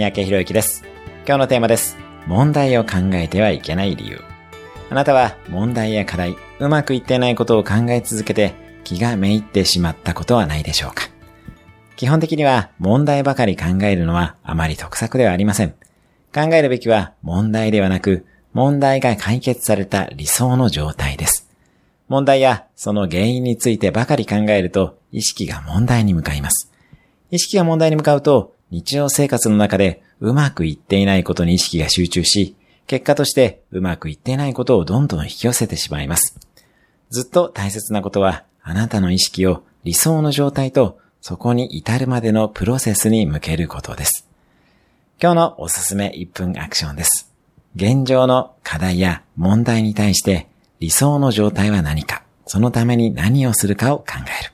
三宅博之です。今日のテーマです。問題を考えてはいけない理由。あなたは問題や課題、うまくいってないことを考え続けて気がめいってしまったことはないでしょうか基本的には問題ばかり考えるのはあまり得策ではありません。考えるべきは問題ではなく、問題が解決された理想の状態です。問題やその原因についてばかり考えると意識が問題に向かいます。意識が問題に向かうと日常生活の中でうまくいっていないことに意識が集中し、結果としてうまくいっていないことをどんどん引き寄せてしまいます。ずっと大切なことはあなたの意識を理想の状態とそこに至るまでのプロセスに向けることです。今日のおすすめ1分アクションです。現状の課題や問題に対して理想の状態は何か、そのために何をするかを考える。